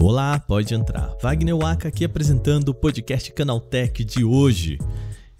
Olá, pode entrar. Wagner Waka aqui apresentando o podcast Canaltech de hoje.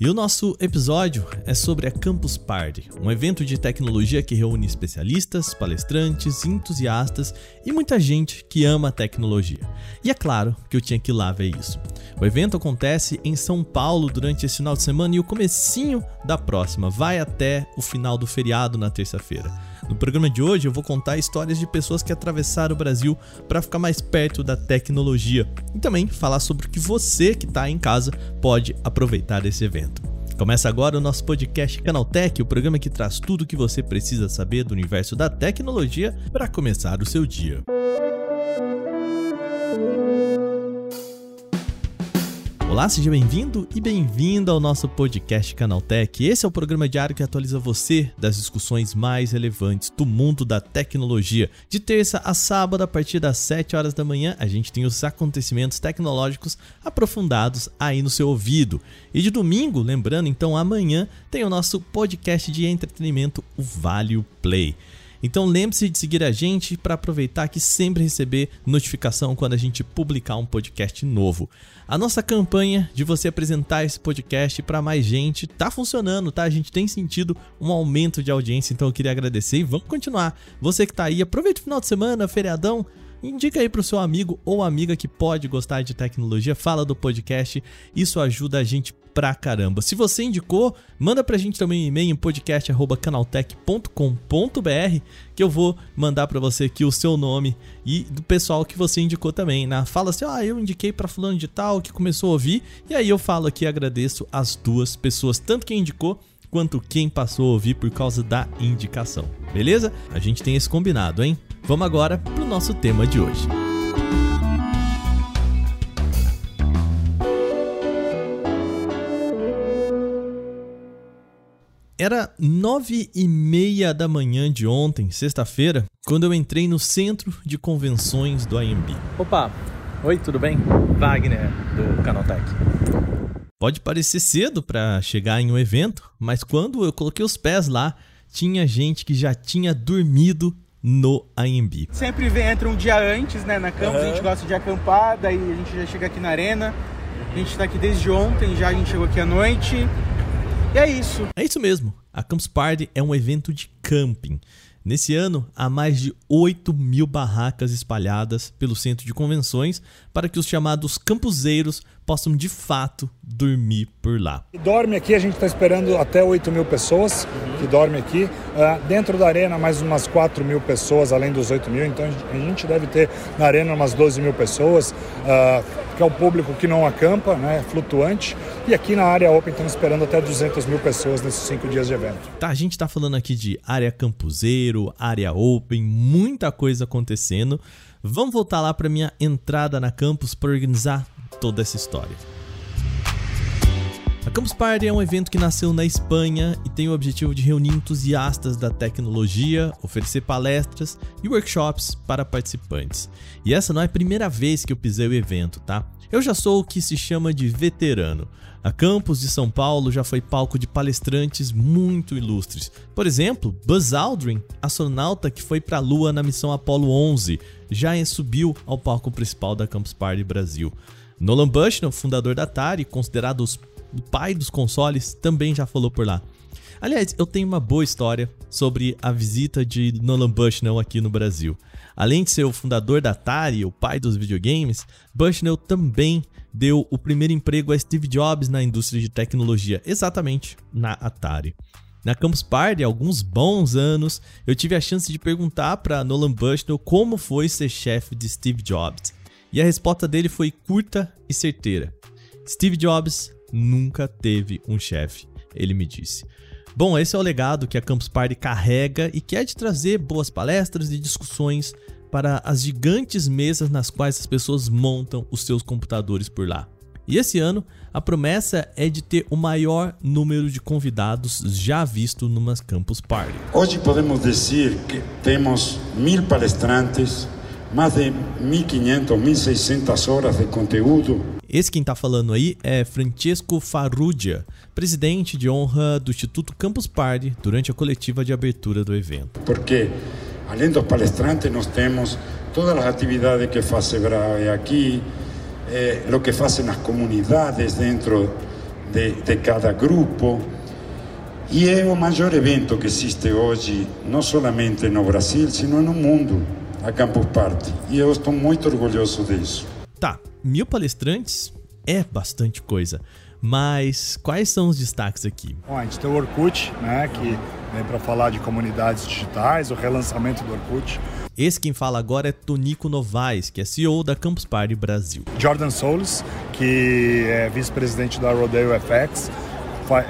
E o nosso episódio é sobre a Campus Party, um evento de tecnologia que reúne especialistas, palestrantes, entusiastas e muita gente que ama a tecnologia. E é claro que eu tinha que ir lá ver isso. O evento acontece em São Paulo durante esse final de semana e o comecinho da próxima vai até o final do feriado na terça-feira. No programa de hoje eu vou contar histórias de pessoas que atravessaram o Brasil para ficar mais perto da tecnologia e também falar sobre o que você que está em casa pode aproveitar desse evento. Começa agora o nosso podcast Canaltech, o programa que traz tudo o que você precisa saber do universo da tecnologia para começar o seu dia. Olá, seja bem-vindo e bem-vinda ao nosso podcast Canaltech. Esse é o programa diário que atualiza você das discussões mais relevantes do mundo da tecnologia. De terça a sábado, a partir das 7 horas da manhã, a gente tem os acontecimentos tecnológicos aprofundados aí no seu ouvido. E de domingo, lembrando, então amanhã tem o nosso podcast de entretenimento, o Vale Play. Então lembre-se de seguir a gente para aproveitar que sempre receber notificação quando a gente publicar um podcast novo. A nossa campanha de você apresentar esse podcast para mais gente tá funcionando, tá? A gente tem sentido um aumento de audiência, então eu queria agradecer e vamos continuar. Você que tá aí, aproveita o final de semana, feriadão, Indica aí pro seu amigo ou amiga que pode gostar de tecnologia, fala do podcast, isso ajuda a gente pra caramba. Se você indicou, manda pra gente também um e-mail em podcast@canaltech.com.br que eu vou mandar para você aqui o seu nome e do pessoal que você indicou também, né? Fala assim: "Ah, eu indiquei para fulano de tal que começou a ouvir". E aí eu falo aqui agradeço as duas pessoas, tanto quem indicou quanto quem passou a ouvir por causa da indicação. Beleza? A gente tem esse combinado, hein? Vamos agora pro nosso tema de hoje. Era nove e meia da manhã de ontem, sexta-feira, quando eu entrei no centro de convenções do AMB. Opa, oi, tudo bem? Wagner, do Canaltech. Pode parecer cedo para chegar em um evento, mas quando eu coloquei os pés lá, tinha gente que já tinha dormido no AMB. Sempre vem, entra um dia antes, né, na campus, uhum. a gente gosta de acampar, daí a gente já chega aqui na arena. A gente está aqui desde ontem, já a gente chegou aqui à noite. E é isso. É isso mesmo. A Campus Party é um evento de camping. Nesse ano, há mais de 8 mil barracas espalhadas pelo centro de convenções para que os chamados campuseiros possam de fato dormir por lá. Dorme aqui, a gente está esperando até 8 mil pessoas que dormem aqui. Uh, dentro da arena, mais umas 4 mil pessoas, além dos 8 mil. Então a gente deve ter na arena umas 12 mil pessoas, uh, que é o público que não acampa, né, flutuante. E aqui na área Open estamos esperando até 200 mil pessoas nesses 5 dias de evento. Tá, a gente está falando aqui de área campuseiro, área Open, muita coisa acontecendo. Vamos voltar lá para minha entrada na campus para organizar toda essa história. A Campus Party é um evento que nasceu na Espanha e tem o objetivo de reunir entusiastas da tecnologia, oferecer palestras e workshops para participantes. E essa não é a primeira vez que eu pisei o evento, tá? Eu já sou o que se chama de veterano. A Campus de São Paulo já foi palco de palestrantes muito ilustres. Por exemplo, Buzz Aldrin, astronauta que foi para a Lua na missão Apollo 11, já subiu ao palco principal da Campus Party Brasil. Nolan Bushnell, fundador da Atari, considerado o pai dos consoles, também já falou por lá. Aliás, eu tenho uma boa história sobre a visita de Nolan Bushnell aqui no Brasil. Além de ser o fundador da Atari, o pai dos videogames, Bushnell também deu o primeiro emprego a Steve Jobs na indústria de tecnologia, exatamente na Atari. Na Campus Party, há alguns bons anos, eu tive a chance de perguntar para Nolan Bushnell como foi ser chefe de Steve Jobs. E a resposta dele foi curta e certeira. Steve Jobs nunca teve um chefe, ele me disse. Bom, esse é o legado que a Campus Party carrega e quer de trazer boas palestras e discussões para as gigantes mesas nas quais as pessoas montam os seus computadores por lá. E esse ano, a promessa é de ter o maior número de convidados já visto numa Campus Party. Hoje podemos dizer que temos mil palestrantes, mais de 1.500, 1.600 horas de conteúdo. Esse quem está falando aí é Francesco Farrugia, presidente de honra do Instituto Campus Party durante a coletiva de abertura do evento. Porque, além dos palestrantes, nós temos todas as atividades que faz Sebrae aqui, eh, o que fazem as comunidades dentro de, de cada grupo. E é o maior evento que existe hoje, não somente no Brasil, sino no mundo, a Campus Party. E eu estou muito orgulhoso disso. Tá, mil palestrantes é bastante coisa. Mas quais são os destaques aqui? Bom, a gente tem o Orkut, né, que vem para falar de comunidades digitais, o relançamento do Orkut. Esse quem fala agora é Tonico Novaes, que é CEO da Campus Party Brasil. Jordan Souls, que é vice-presidente da Rodeo FX,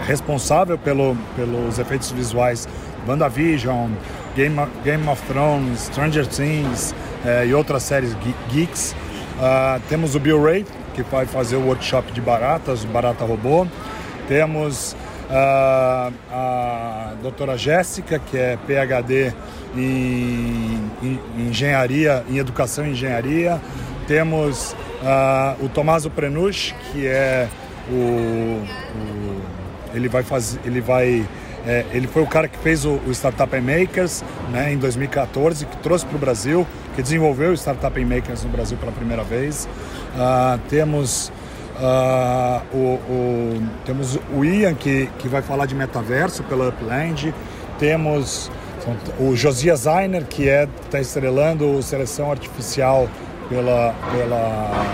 responsável pelo, pelos efeitos visuais WandaVision, Game, Game of Thrones, Stranger Things é, e outras séries geeks. Uh, temos o Bill Ray, que vai fazer o workshop de baratas, barata robô. Temos uh, a doutora Jéssica, que é PhD em, em, engenharia, em educação e engenharia. Temos uh, o Tomaso Prenucci, que é o, o ele vai fazer, ele vai é, ele foi o cara que fez o, o Startup Makers né, em 2014, que trouxe para o Brasil, que desenvolveu o Startup Makers no Brasil pela primeira vez. Uh, temos, uh, o, o, temos o Ian, que, que vai falar de metaverso pela Upland. Temos o Josias Zainer, que é está estrelando Seleção Artificial pela, pela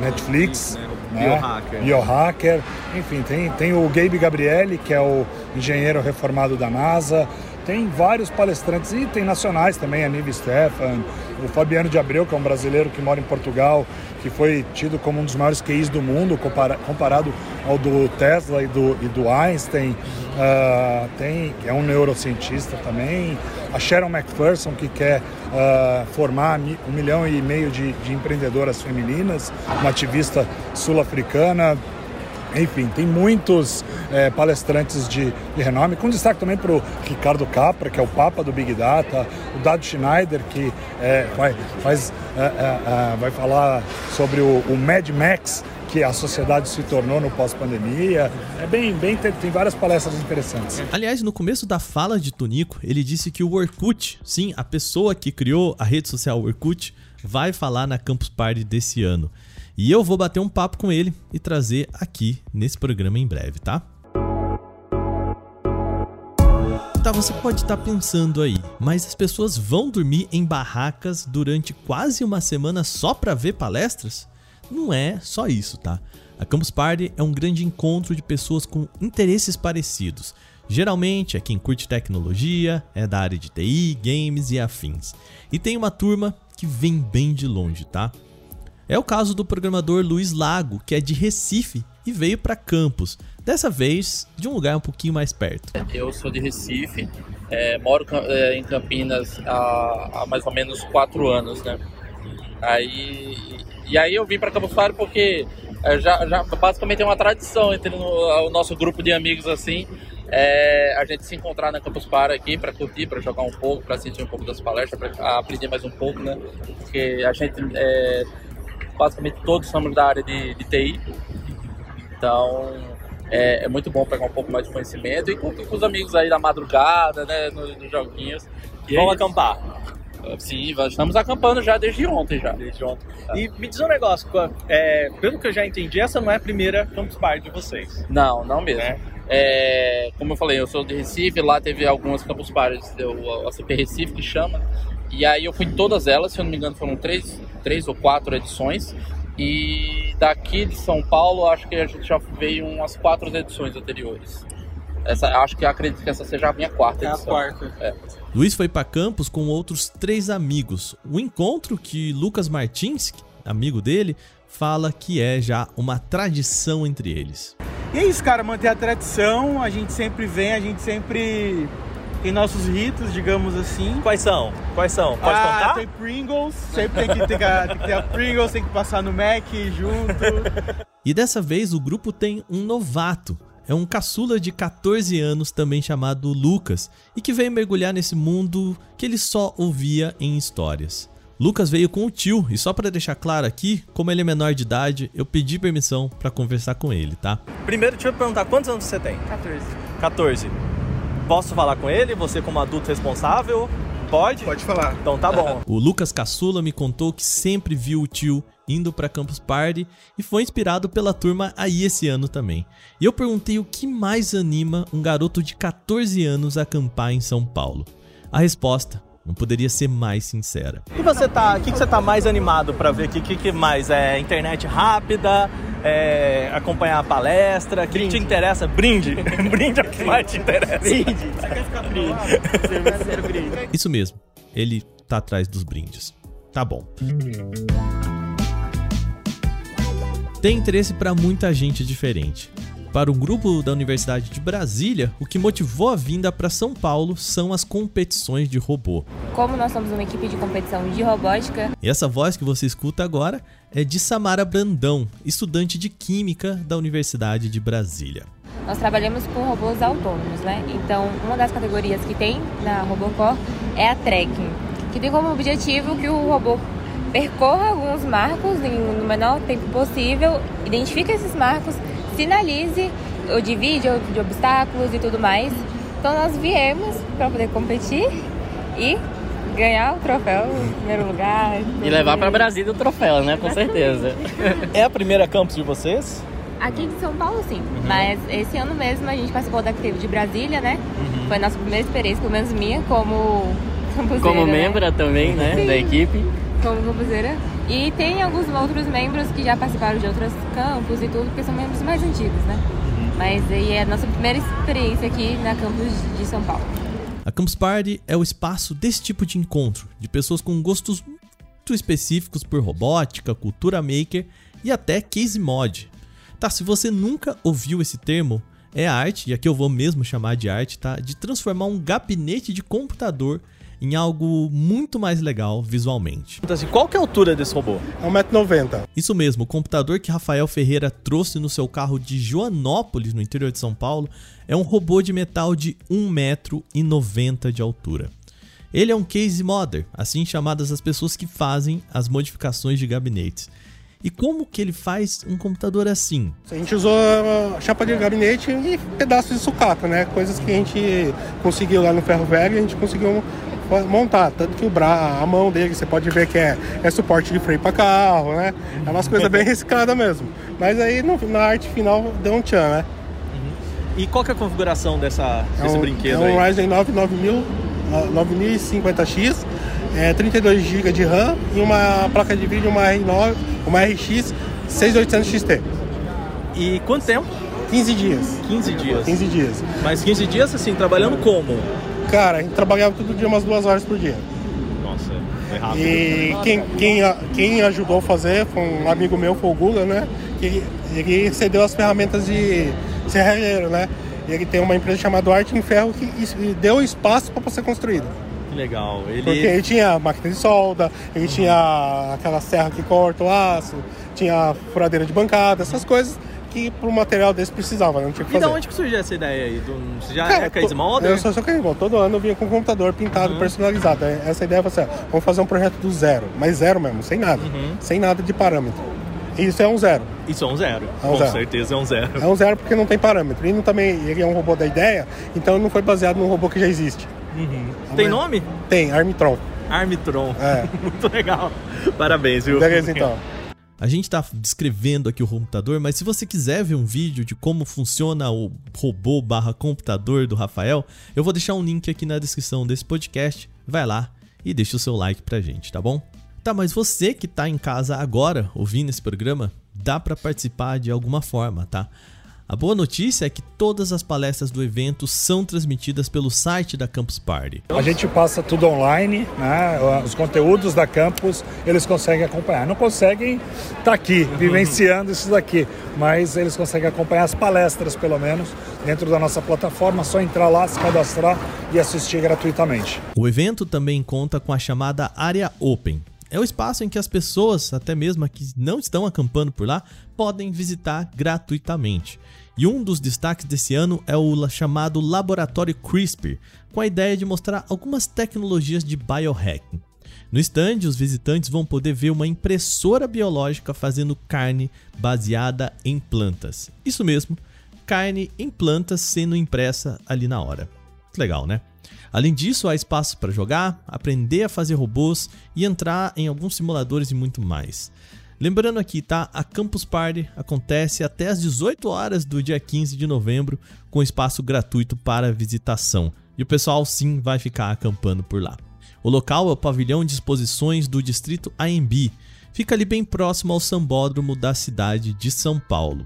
Netflix. Né? Biohacker. Biohacker. Enfim, tem, tem o Gabe Gabrielli, que é o engenheiro reformado da NASA. Tem vários palestrantes e tem nacionais também, a Nive Stefan, o Fabiano de Abreu, que é um brasileiro que mora em Portugal, que foi tido como um dos maiores QIs do mundo, comparado ao do Tesla e do, e do Einstein. Uh, tem, é um neurocientista também. A Sharon McPherson, que quer uh, formar um milhão e meio de, de empreendedoras femininas, uma ativista sul-africana. Enfim, tem muitos é, palestrantes de, de, renome, com destaque também para o Ricardo Capra, que é o papa do Big Data, o Dado Schneider, que é, vai, faz, é, vai falar sobre o, o Mad Max, que a sociedade se tornou no pós-pandemia. É bem, bem tem, tem, várias palestras interessantes. Aliás, no começo da fala de Tonico, ele disse que o Orkut, sim, a pessoa que criou a rede social Orkut, vai falar na Campus Party desse ano. E eu vou bater um papo com ele e trazer aqui nesse programa em breve, tá? Tá, você pode estar tá pensando aí, mas as pessoas vão dormir em barracas durante quase uma semana só para ver palestras? Não é só isso, tá? A Campus Party é um grande encontro de pessoas com interesses parecidos. Geralmente é quem curte tecnologia, é da área de TI, games e afins. E tem uma turma que vem bem de longe, tá? É o caso do programador Luiz Lago, que é de Recife e veio para Campos, dessa vez de um lugar um pouquinho mais perto. Eu sou de Recife, é, moro é, em Campinas há, há, mais ou menos quatro anos, né? Aí, e aí eu vim para Campos Party porque é, já, já basicamente é uma tradição entre o, o nosso grupo de amigos assim, é, a gente se encontrar na Campus Party aqui para curtir, para jogar um pouco, para assistir um pouco das palestras, para aprender mais um pouco, né? Porque a gente é, basicamente todos somos da área de, de TI. Então é, é, muito bom pegar um pouco mais de conhecimento e com, com os amigos aí da madrugada, né, nos, nos joguinhos. E Vamos acampar. Sim, estamos acampando já desde ontem já. Desde ontem. Tá. E me diz um negócio, é, pelo que eu já entendi, essa não é a primeira Campus Party de vocês. Não, não mesmo. É. É, como eu falei, eu sou de Recife, lá teve algumas Campus Parties, a CP Recife que chama, e aí eu fui em todas elas, se eu não me engano foram três, três ou quatro edições. E daqui de São Paulo, acho que a gente já veio umas quatro edições anteriores. Essa, acho que acredito que essa seja a minha quarta edição. É a quarta. É. Luiz foi para Campos com outros três amigos. O encontro que Lucas Martins, amigo dele, fala que é já uma tradição entre eles. E é isso, cara, manter a tradição, a gente sempre vem, a gente sempre tem nossos ritos, digamos assim. Quais são? Quais são? Pode ah, contar? Tem Pringles, sempre tem que, ter, tem que ter a Pringles, tem que passar no Mac junto. e dessa vez o grupo tem um novato. É um caçula de 14 anos, também chamado Lucas, e que veio mergulhar nesse mundo que ele só ouvia em histórias. Lucas veio com o tio e só para deixar claro aqui, como ele é menor de idade, eu pedi permissão para conversar com ele, tá? Primeiro, deixa eu perguntar, quantos anos você tem? 14. 14. Posso falar com ele? Você como adulto responsável? Pode? Pode falar. Então tá bom. O Lucas Caçula me contou que sempre viu o tio indo para Campus Party e foi inspirado pela turma aí esse ano também. E eu perguntei o que mais anima um garoto de 14 anos a acampar em São Paulo. A resposta não poderia ser mais sincera. E você tá, o que, que você tá mais animado para ver aqui? O que, que mais? É internet rápida? É acompanhar a palestra? O que, te interessa? Brinde. brinde é o que mais te interessa. Brinde. Você quer ficar brinde. Ser brinde. Isso mesmo, ele tá atrás dos brindes. Tá bom. Tem interesse para muita gente diferente. Para um grupo da Universidade de Brasília, o que motivou a vinda para São Paulo são as competições de robô. Como nós somos uma equipe de competição de robótica, E essa voz que você escuta agora é de Samara Brandão, estudante de Química da Universidade de Brasília. nós trabalhamos com robôs autônomos, né? Então, uma das categorias que tem na Robocor é a tracking, que tem como objetivo que o robô percorra alguns marcos no menor tempo possível, identifique esses marcos, sinalize ou divide ou de obstáculos e tudo mais. Então, nós viemos para poder competir e ganhar o troféu em primeiro lugar. E levar pra Brasília o troféu, né? Com certeza. É a primeira campus de vocês? Aqui de São Paulo, sim. Mas esse ano mesmo a gente participou da que teve de Brasília, né? Foi a nossa primeira experiência, pelo menos minha, como campuseira. Como né? membra também, né? Sim. Da equipe. Como campuseira. E tem alguns outros membros que já participaram de outros campos e tudo, porque são membros mais antigos, né? Mas aí é a nossa primeira experiência aqui na campus de São Paulo. A Campus Party é o espaço desse tipo de encontro, de pessoas com gostos muito específicos por robótica, cultura maker e até case mod. Tá, se você nunca ouviu esse termo, é a arte, e aqui eu vou mesmo chamar de arte, tá? De transformar um gabinete de computador em algo muito mais legal visualmente. Então, assim, qual que é a altura desse robô? É 1,90m. Isso mesmo, o computador que Rafael Ferreira trouxe no seu carro de Joanópolis, no interior de São Paulo, é um robô de metal de 1,90m de altura. Ele é um case modder, assim chamadas as pessoas que fazem as modificações de gabinetes. E como que ele faz um computador assim? A gente usou a chapa de gabinete e pedaços de sucata, né? Coisas que a gente conseguiu lá no ferro velho, a gente conseguiu montar. Tanto que o bra... a mão dele, você pode ver que é, é suporte de freio para carro, né? É umas coisas bem recicladas mesmo. Mas aí no- na arte final deu um tchan, né? E qual que é a configuração dessa, É desse um, brinquedo é um aí? Ryzen 9 9000, ah, 9050X, é 32 GB de RAM e uma placa de vídeo, uma R9, uma RX 6800 XT. E quanto tempo? 15 dias. 15 dias. 15 dias. Mas 15 dias, assim, trabalhando como? Cara, a gente trabalhava todo dia umas duas horas por dia. Nossa, é rápido. E quem, quem, quem ajudou a fazer foi um amigo meu, foi o Guga, né? Que ele, cedeu as ferramentas de serralheiro, né? E ele tem uma empresa chamada Arte em Ferro que deu espaço para ser construído. Que legal. Ele... Porque ele tinha máquina de solda, ele tinha aquela serra que corta o aço, tinha furadeira de bancada, essas coisas que para um material desse precisava, né? não tinha que E da fazer. onde que surgiu essa ideia aí? Do... Você já Cara, é case to- modder? Eu sou, sou case modder. Todo ano eu vinha com um computador pintado, Uhum. personalizado. Essa ideia foi assim, ó, vamos fazer um projeto do zero, mas zero mesmo, sem nada. Uhum. Sem nada de parâmetro. Isso é um zero. Isso é um zero. É um Com zero. certeza é um zero. É um zero porque não tem parâmetro. E também, ele é um robô da ideia, então não foi baseado num robô que já existe. Tem nome? Tem, Armitron. Armitron. É. Muito legal. Parabéns, viu? Beleza, então. A gente tá descrevendo aqui o computador, mas se você quiser ver um vídeo de como funciona o robô barra computador do Rafael, eu vou deixar um link aqui na descrição desse podcast. Vai lá e deixa o seu like pra gente, tá bom? Tá, mas você que tá em casa agora ouvindo esse programa, dá pra participar de alguma forma, tá? A boa notícia é que todas as palestras do evento são transmitidas pelo site da Campus Party. A gente passa tudo online, né? os conteúdos da campus eles conseguem acompanhar. Não conseguem estar aqui, vivenciando isso daqui, mas eles conseguem acompanhar as palestras, pelo menos, dentro da nossa plataforma. Só entrar lá, se cadastrar e assistir gratuitamente. O evento também conta com a chamada Área Open. É o espaço em que as pessoas, até mesmo que não estão acampando por lá, podem visitar gratuitamente. E um dos destaques desse ano é o chamado Laboratório CRISPR, com a ideia de mostrar algumas tecnologias de biohacking. No stand, os visitantes vão poder ver uma impressora biológica fazendo carne baseada em plantas. Isso mesmo, carne em plantas sendo impressa ali na hora. Legal, né? Além disso, há espaço para jogar, aprender a fazer robôs e entrar em alguns simuladores e muito mais. Lembrando aqui, tá? A Campus Party acontece até às 18 horas do dia 15 de novembro, com espaço gratuito para visitação. E o pessoal sim vai ficar acampando por lá. O local é o pavilhão de exposições do distrito AMB. Fica ali bem próximo ao sambódromo da cidade de São Paulo.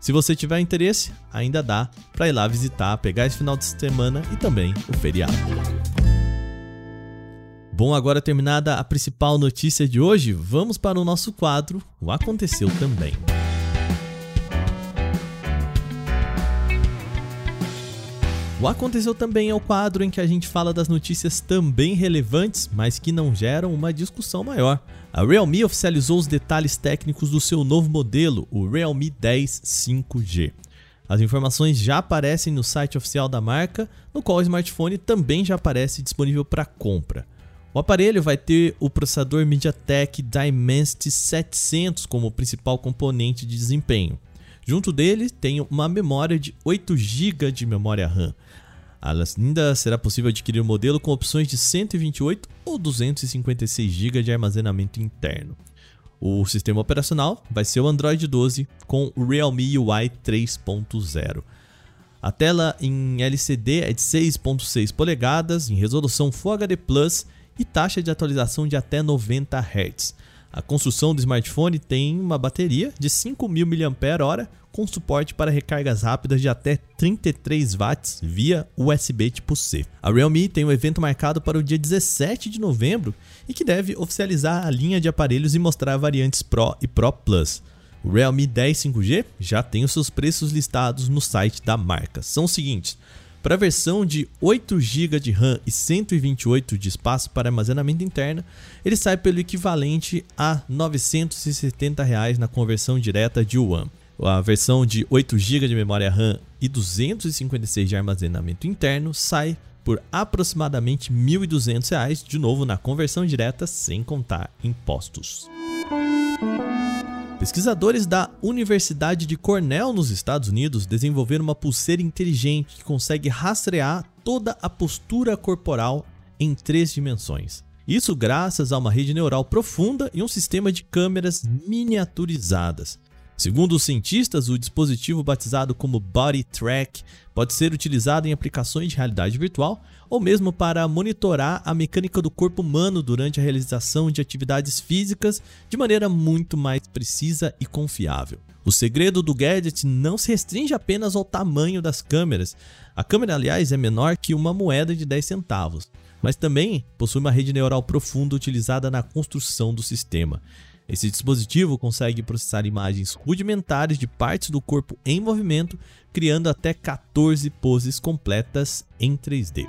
Se você tiver interesse, ainda dá para ir lá visitar, pegar esse final de semana e também o feriado. Bom, agora terminada a principal notícia de hoje, vamos para o nosso quadro O Aconteceu Também. O Aconteceu Também é o quadro em que a gente fala das notícias também relevantes, mas que não geram uma discussão maior. A Realme oficializou os detalhes técnicos do seu novo modelo, o Realme 10 5G. As informações já aparecem no site oficial da marca, no qual o smartphone também já aparece disponível para compra. O aparelho vai ter o processador MediaTek Dimensity 700 como principal componente de desempenho. Junto dele tem uma memória de 8 GB de memória RAM. Ainda será possível adquirir o modelo com opções de 128 ou 256 GB de armazenamento interno. O sistema operacional vai ser o Android 12 com o Realme UI 3.0. A tela em LCD é de 6.6 polegadas, em resolução Full HD Plus e taxa de atualização de até 90 Hz. A construção do smartphone tem uma bateria de 5.000 mAh com suporte para recargas rápidas de até 33 watts via USB tipo C. A Realme tem um evento marcado para o dia 17 de novembro e que deve oficializar a linha de aparelhos e mostrar variantes Pro e Pro Plus. O Realme 10 5G já tem os seus preços listados no site da marca. São os seguintes: para a versão de 8 GB de RAM e 128 de espaço para armazenamento interno, ele sai pelo equivalente a 970 reais na conversão direta de One. A versão de 8 GB de memória RAM e 256 de armazenamento interno sai por aproximadamente R$ 1.200, de novo na conversão direta, sem contar impostos. Pesquisadores da Universidade de Cornell, nos Estados Unidos, desenvolveram uma pulseira inteligente que consegue rastrear toda a postura corporal em três dimensões. Isso graças a uma rede neural profunda e um sistema de câmeras miniaturizadas. Segundo os cientistas, o dispositivo batizado como Body Track pode ser utilizado em aplicações de realidade virtual ou mesmo para monitorar a mecânica do corpo humano durante a realização de atividades físicas de maneira muito mais precisa e confiável. O segredo do gadget não se restringe apenas ao tamanho das câmeras. A câmera, aliás, é menor que uma moeda de 10 centavos, mas também possui uma rede neural profunda utilizada na construção do sistema. Esse dispositivo consegue processar imagens rudimentares de partes do corpo em movimento, criando até 14 poses completas em 3D.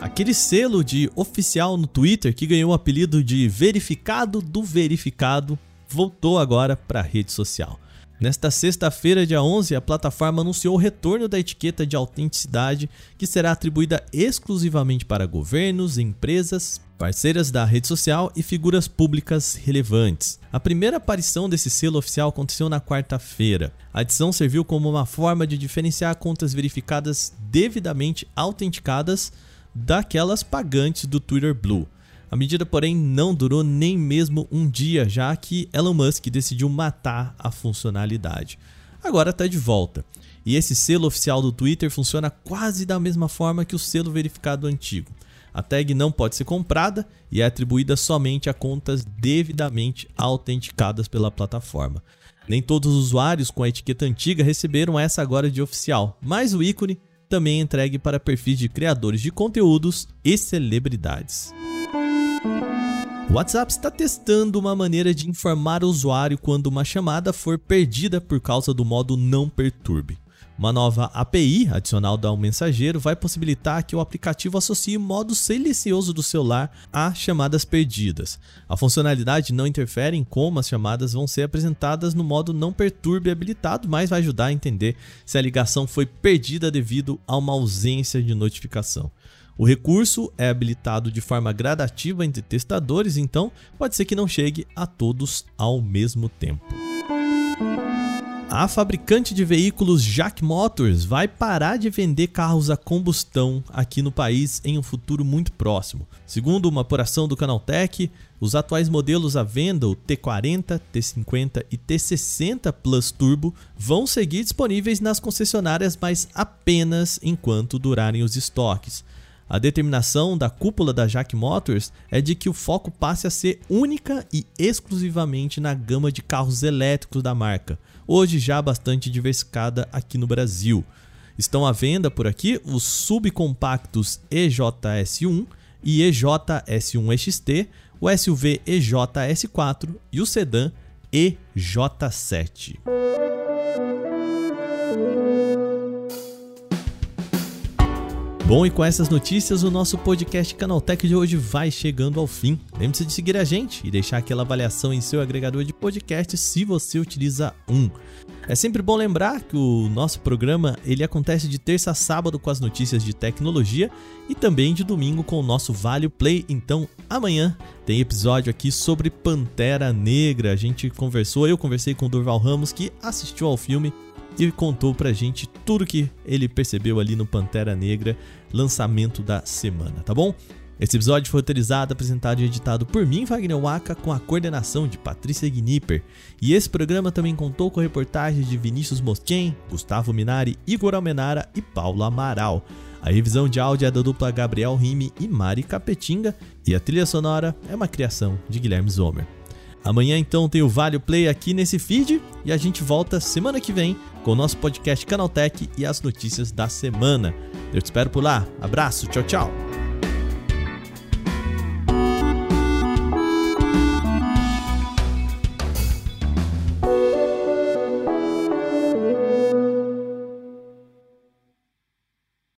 Aquele selo de oficial no Twitter que ganhou o apelido de verificado do verificado voltou agora para a rede social. Nesta sexta-feira, dia 11, a plataforma anunciou o retorno da etiqueta de autenticidade, que será atribuída exclusivamente para governos, empresas, parceiras da rede social e figuras públicas relevantes. A primeira aparição desse selo oficial aconteceu na quarta-feira. A adição serviu como uma forma de diferenciar contas verificadas devidamente autenticadas daquelas pagantes do Twitter Blue. A medida, porém, não durou nem mesmo um dia, já que Elon Musk decidiu matar a funcionalidade. Agora está de volta. E esse selo oficial do Twitter funciona quase da mesma forma que o selo verificado antigo. A tag não pode ser comprada e é atribuída somente a contas devidamente autenticadas pela plataforma. Nem todos os usuários com a etiqueta antiga receberam essa agora de oficial, mas o ícone também é entregue para perfis de criadores de conteúdos e celebridades. O WhatsApp está testando uma maneira de informar o usuário quando uma chamada for perdida por causa do modo não perturbe. Uma nova API adicional ao mensageiro vai possibilitar que o aplicativo associe modo silencioso do celular a chamadas perdidas. A funcionalidade não interfere em como as chamadas vão ser apresentadas no modo não perturbe habilitado, mas vai ajudar a entender se a ligação foi perdida devido a uma ausência de notificação. O recurso é habilitado de forma gradativa entre testadores, então pode ser que não chegue a todos ao mesmo tempo. A fabricante de veículos Jack Motors vai parar de vender carros a combustão aqui no país em um futuro muito próximo. Segundo uma apuração do Canaltech, os atuais modelos à venda, o T40, T50 e T60 Plus Turbo, vão seguir disponíveis nas concessionárias, mas apenas enquanto durarem os estoques. A determinação da cúpula da Jack Motors é de que o foco passe a ser única e exclusivamente na gama de carros elétricos da marca hoje já bastante diversificada aqui no Brasil. Estão à venda por aqui os subcompactos EJS1 e EJS1 XT, o SUV EJS4 e o sedã EJ7. Bom, e com essas notícias, o nosso podcast Canaltech de hoje vai chegando ao fim. Lembre-se de seguir a gente e deixar aquela avaliação em seu agregador de podcast se você utiliza um. É sempre bom lembrar que o nosso programa ele acontece de terça a sábado com as notícias de tecnologia e também de domingo com o nosso Vale Play. Então, amanhã tem episódio aqui sobre Pantera Negra. A gente conversou, eu conversei com o Durval Ramos que assistiu ao filme e contou pra gente tudo que ele percebeu ali no Pantera Negra, lançamento da semana, tá bom? Esse episódio foi autorizado, apresentado e editado por mim, Wagner Waka, com a coordenação de Patrícia Gnipper. E esse programa também contou com reportagens de Vinícius Mosquen, Gustavo Minari, Igor Almenara e Paulo Amaral. A revisão de áudio é da dupla Gabriel Rime e Mari Capetinga, e a trilha sonora é uma criação de Guilherme Zomer. Amanhã então tem o Vale Play aqui nesse feed e a gente volta semana que vem com o nosso podcast Canaltech e as notícias da semana. Eu te espero por lá. Abraço, tchau, tchau.